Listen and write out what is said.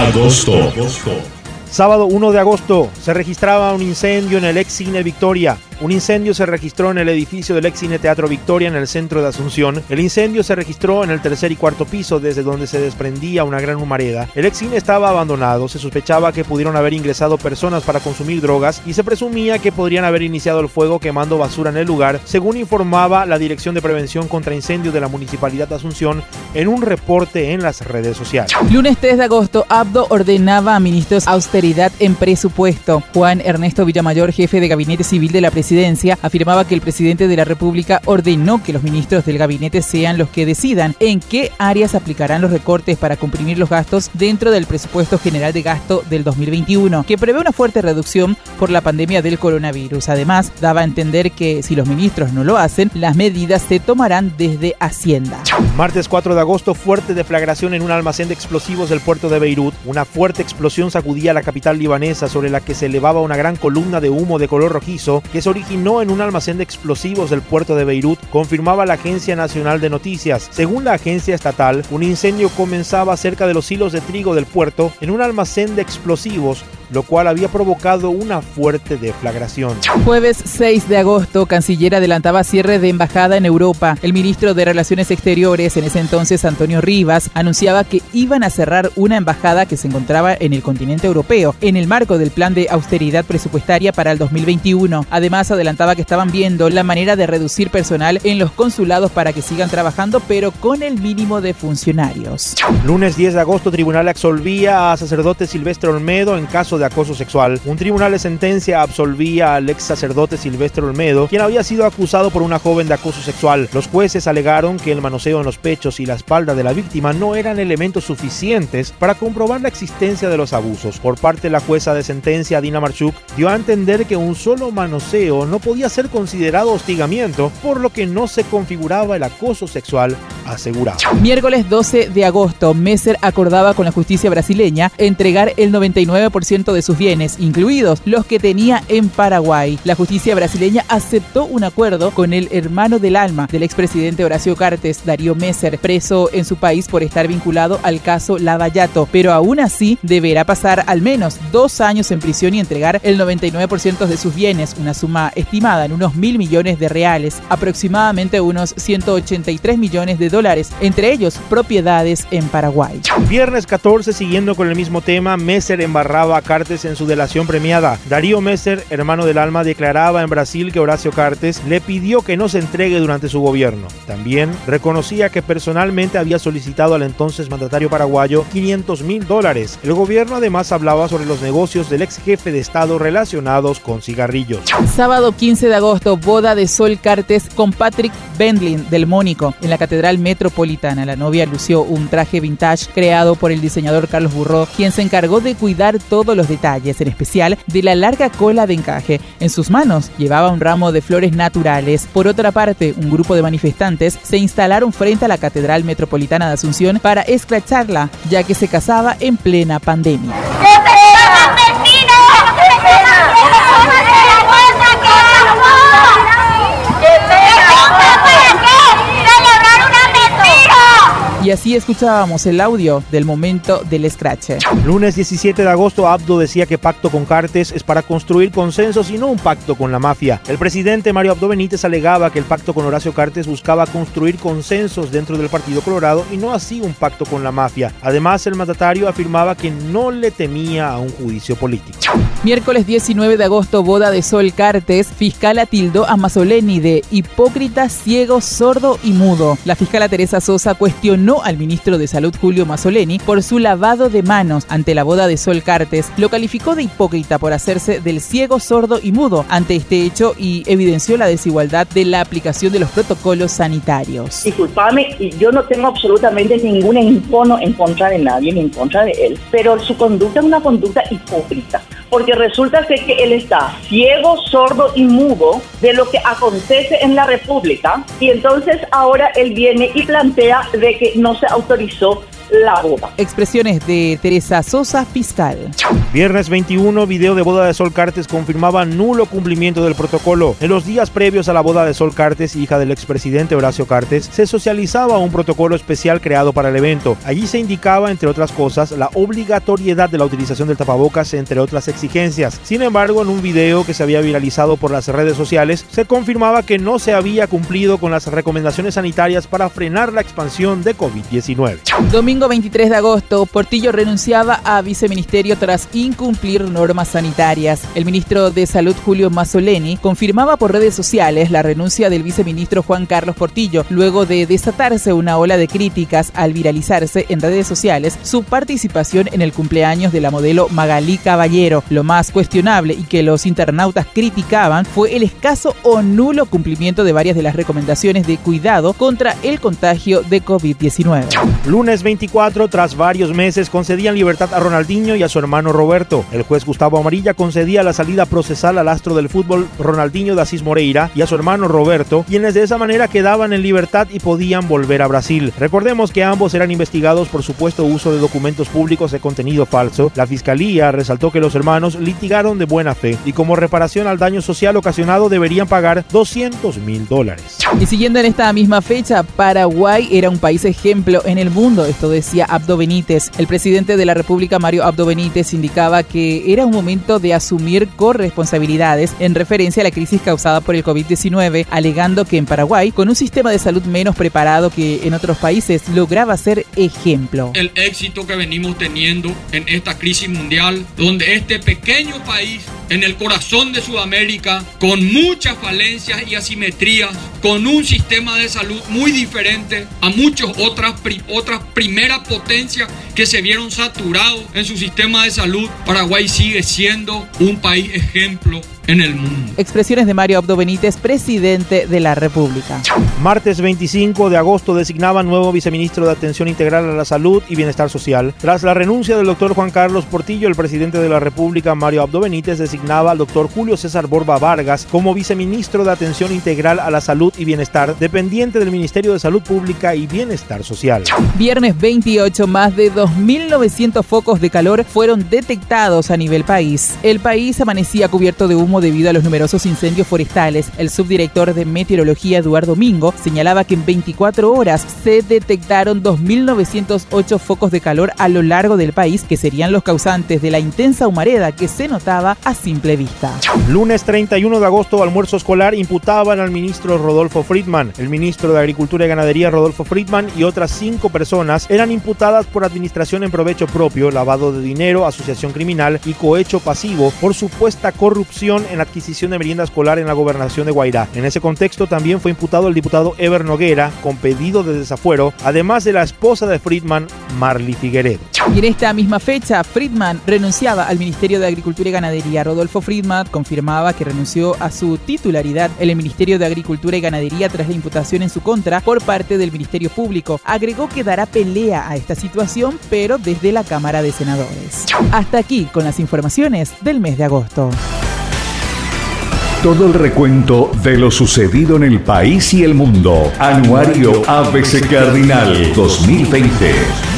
Agosto. Sábado 1 de agosto se registraba un incendio en el ex cine Victoria. Un incendio se registró en el edificio del ex cine Teatro Victoria en el centro de Asunción. El incendio se registró en el tercer y cuarto piso desde donde se desprendía una gran humareda. El ex cine estaba abandonado, se sospechaba que pudieron haber ingresado personas para consumir drogas y se presumía que podrían haber iniciado el fuego quemando basura en el lugar, según informaba la Dirección de Prevención contra Incendios de la Municipalidad de Asunción en un reporte en las redes sociales. Lunes 3 de agosto, Abdo ordenaba a ministros austeridad en presupuesto. Juan Ernesto Villamayor, jefe de Gabinete Civil de la Presidencia, afirmaba que el presidente de la República ordenó que los ministros del gabinete sean los que decidan en qué áreas aplicarán los recortes para comprimir los gastos dentro del presupuesto general de gasto del 2021, que prevé una fuerte reducción por la pandemia del coronavirus. Además, daba a entender que si los ministros no lo hacen, las medidas se tomarán desde Hacienda. Martes 4 de agosto, fuerte deflagración en un almacén de explosivos del puerto de Beirut. Una fuerte explosión sacudía la capital libanesa sobre la que se elevaba una gran columna de humo de color rojizo que se originó en un almacén de explosivos del puerto de Beirut, confirmaba la Agencia Nacional de Noticias. Según la agencia estatal, un incendio comenzaba cerca de los hilos de trigo del puerto en un almacén de explosivos lo cual había provocado una fuerte deflagración. Jueves 6 de agosto, Canciller adelantaba cierre de embajada en Europa. El ministro de Relaciones Exteriores, en ese entonces Antonio Rivas, anunciaba que iban a cerrar una embajada que se encontraba en el continente europeo, en el marco del plan de austeridad presupuestaria para el 2021. Además, adelantaba que estaban viendo la manera de reducir personal en los consulados para que sigan trabajando, pero con el mínimo de funcionarios. Lunes 10 de agosto, tribunal absolvía a sacerdote Silvestre Olmedo en caso de de acoso sexual. Un tribunal de sentencia absolvía al ex sacerdote Silvestre Olmedo, quien había sido acusado por una joven de acoso sexual. Los jueces alegaron que el manoseo en los pechos y la espalda de la víctima no eran elementos suficientes para comprobar la existencia de los abusos. Por parte de la jueza de sentencia, Dina Marchuk, dio a entender que un solo manoseo no podía ser considerado hostigamiento, por lo que no se configuraba el acoso sexual asegurado. Miércoles 12 de agosto, Messer acordaba con la justicia brasileña entregar el 99% de sus bienes, incluidos los que tenía en Paraguay. La justicia brasileña aceptó un acuerdo con el hermano del alma del expresidente Horacio Cartes, Darío Messer, preso en su país por estar vinculado al caso Lavallato, pero aún así deberá pasar al menos dos años en prisión y entregar el 99% de sus bienes, una suma estimada en unos mil millones de reales, aproximadamente unos 183 millones de dólares, entre ellos propiedades en Paraguay. Viernes 14, siguiendo con el mismo tema, Messer embarraba a Cartes en su delación premiada. Darío Messer, hermano del alma, declaraba en Brasil que Horacio Cartes le pidió que no se entregue durante su gobierno. También reconocía que personalmente había solicitado al entonces mandatario paraguayo 500 mil dólares. El gobierno además hablaba sobre los negocios del ex jefe de Estado relacionados con cigarrillos. Sábado 15 de agosto, boda de Sol Cartes con Patrick Bendlin del Mónico en la Catedral Metropolitana. La novia lució un traje vintage creado por el diseñador Carlos Burró, quien se encargó de cuidar todos los detalles, en especial de la larga cola de encaje. En sus manos llevaba un ramo de flores naturales. Por otra parte, un grupo de manifestantes se instalaron frente a la Catedral Metropolitana de Asunción para escracharla, ya que se casaba en plena pandemia. Y así escuchábamos el audio del momento del scratch. Lunes 17 de agosto, Abdo decía que pacto con Cartes es para construir consensos y no un pacto con la mafia. El presidente Mario Abdo Benítez alegaba que el pacto con Horacio Cartes buscaba construir consensos dentro del Partido Colorado y no así un pacto con la mafia. Además, el mandatario afirmaba que no le temía a un juicio político. Miércoles 19 de agosto, boda de Sol Cartes. Fiscala tildó a Mazzoleni de hipócrita, ciego, sordo y mudo. La fiscala Teresa Sosa cuestionó al ministro de Salud Julio Mazzoleni por su lavado de manos ante la boda de Sol Cartes, lo calificó de hipócrita por hacerse del ciego, sordo y mudo ante este hecho y evidenció la desigualdad de la aplicación de los protocolos sanitarios. Disculpame, yo no tengo absolutamente ningún encono en contra de nadie ni en contra de él, pero su conducta es una conducta hipócrita porque resulta que él está ciego, sordo y mudo de lo que acontece en la República. Y entonces ahora él viene y plantea de que no se autorizó la boda. Expresiones de Teresa Sosa, fiscal. Viernes 21, video de boda de Sol Cartes confirmaba nulo cumplimiento del protocolo. En los días previos a la boda de Sol Cartes, hija del expresidente Horacio Cartes, se socializaba un protocolo especial creado para el evento. Allí se indicaba, entre otras cosas, la obligatoriedad de la utilización del tapabocas, entre otras exigencias. Sin embargo, en un video que se había viralizado por las redes sociales, se confirmaba que no se había cumplido con las recomendaciones sanitarias para frenar la expansión de COVID-19. Domingo 23 de agosto, Portillo renunciaba a viceministerio tras incumplir normas sanitarias. El ministro de Salud, Julio Mazzoleni, confirmaba por redes sociales la renuncia del viceministro Juan Carlos Portillo, luego de desatarse una ola de críticas al viralizarse en redes sociales su participación en el cumpleaños de la modelo Magalí Caballero. Lo más cuestionable y que los internautas criticaban fue el escaso o nulo cumplimiento de varias de las recomendaciones de cuidado contra el contagio de COVID-19. Lunes 24, tras varios meses, concedían libertad a Ronaldinho y a su hermano Roberto. El juez Gustavo Amarilla concedía la salida procesal al astro del fútbol Ronaldinho de Asís Moreira y a su hermano Roberto, quienes de esa manera quedaban en libertad y podían volver a Brasil. Recordemos que ambos eran investigados por supuesto uso de documentos públicos de contenido falso. La fiscalía resaltó que los hermanos litigaron de buena fe y como reparación al daño social ocasionado deberían pagar 200 mil dólares. Y siguiendo en esta misma fecha, Paraguay era un país ejemplo en el mundo, esto decía Abdo Benítez. El presidente de la República, Mario Abdo Benítez, indicaba que era un momento de asumir corresponsabilidades en referencia a la crisis causada por el COVID-19, alegando que en Paraguay, con un sistema de salud menos preparado que en otros países, lograba ser ejemplo. El éxito que venimos teniendo en esta crisis mundial, donde este pequeño país en el corazón de Sudamérica, con muchas falencias y asimetrías, con un sistema de salud muy diferente a muchas otras, otras primeras potencias que se vieron saturados en su sistema de salud, Paraguay sigue siendo un país ejemplo en el mundo. Expresiones de Mario Abdo Benítez, presidente de la República. Martes 25 de agosto designaba nuevo viceministro de Atención Integral a la Salud y Bienestar Social. Tras la renuncia del doctor Juan Carlos Portillo, el presidente de la República, Mario Abdo Benítez, designaba al doctor Julio César Borba Vargas como viceministro de Atención Integral a la Salud y Bienestar, dependiente del Ministerio de Salud Pública y Bienestar Social. Viernes 28, más de 2.900 focos de calor fueron detectados a nivel país. El país amanecía cubierto de humo debido a los numerosos incendios forestales. El subdirector de Meteorología, Eduardo Domingo, señalaba que en 24 horas se detectaron 2.908 focos de calor a lo largo del país, que serían los causantes de la intensa humareda que se notaba a simple vista. Lunes 31 de agosto, almuerzo escolar, imputaban al ministro Rodolfo Friedman. El ministro de Agricultura y Ganadería, Rodolfo Friedman, y otras cinco personas eran imputadas por administración en provecho propio, lavado de dinero, asociación criminal y cohecho pasivo por supuesta corrupción en la adquisición de merienda escolar en la gobernación de Guairá. En ese contexto también fue imputado el diputado Ever Noguera con pedido de desafuero, además de la esposa de Friedman, Marley Figueredo. Y en esta misma fecha, Friedman renunciaba al Ministerio de Agricultura y Ganadería. Rodolfo Friedman confirmaba que renunció a su titularidad en el Ministerio de Agricultura y Ganadería tras la imputación en su contra por parte del Ministerio Público. Agregó que dará pelea a esta situación, pero desde la Cámara de Senadores. Hasta aquí con las informaciones del mes de agosto. Todo el recuento de lo sucedido en el país y el mundo. Anuario ABC Cardinal 2020.